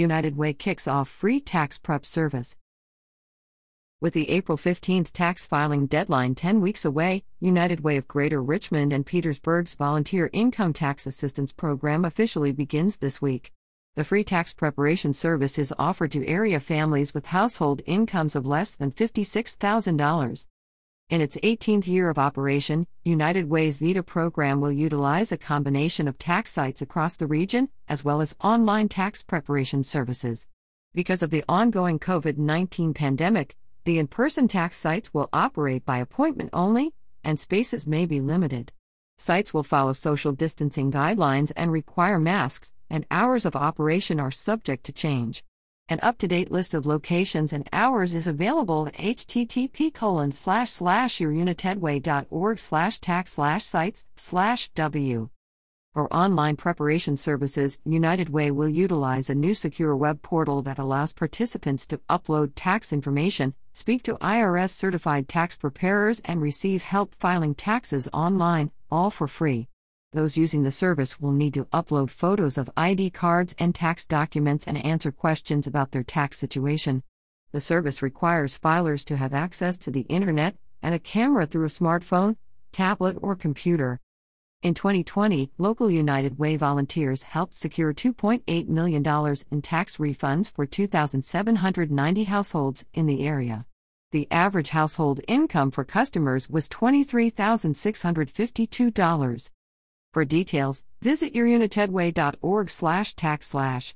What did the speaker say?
United Way kicks off free tax prep service. With the April 15th tax filing deadline 10 weeks away, United Way of Greater Richmond and Petersburg's Volunteer Income Tax Assistance Program officially begins this week. The free tax preparation service is offered to area families with household incomes of less than $56,000. In its 18th year of operation, United Way's VITA program will utilize a combination of tax sites across the region, as well as online tax preparation services. Because of the ongoing COVID 19 pandemic, the in person tax sites will operate by appointment only, and spaces may be limited. Sites will follow social distancing guidelines and require masks, and hours of operation are subject to change. An up-to-date list of locations and hours is available at http colon slash slash yourunitedway.org slash tax slash sites slash w. For online preparation services, United Way will utilize a new secure web portal that allows participants to upload tax information, speak to IRS certified tax preparers, and receive help filing taxes online, all for free. Those using the service will need to upload photos of ID cards and tax documents and answer questions about their tax situation. The service requires filers to have access to the internet and a camera through a smartphone, tablet, or computer. In 2020, local United Way volunteers helped secure $2.8 million in tax refunds for 2,790 households in the area. The average household income for customers was $23,652. For details, visit yourunitedway.org slash tax slash.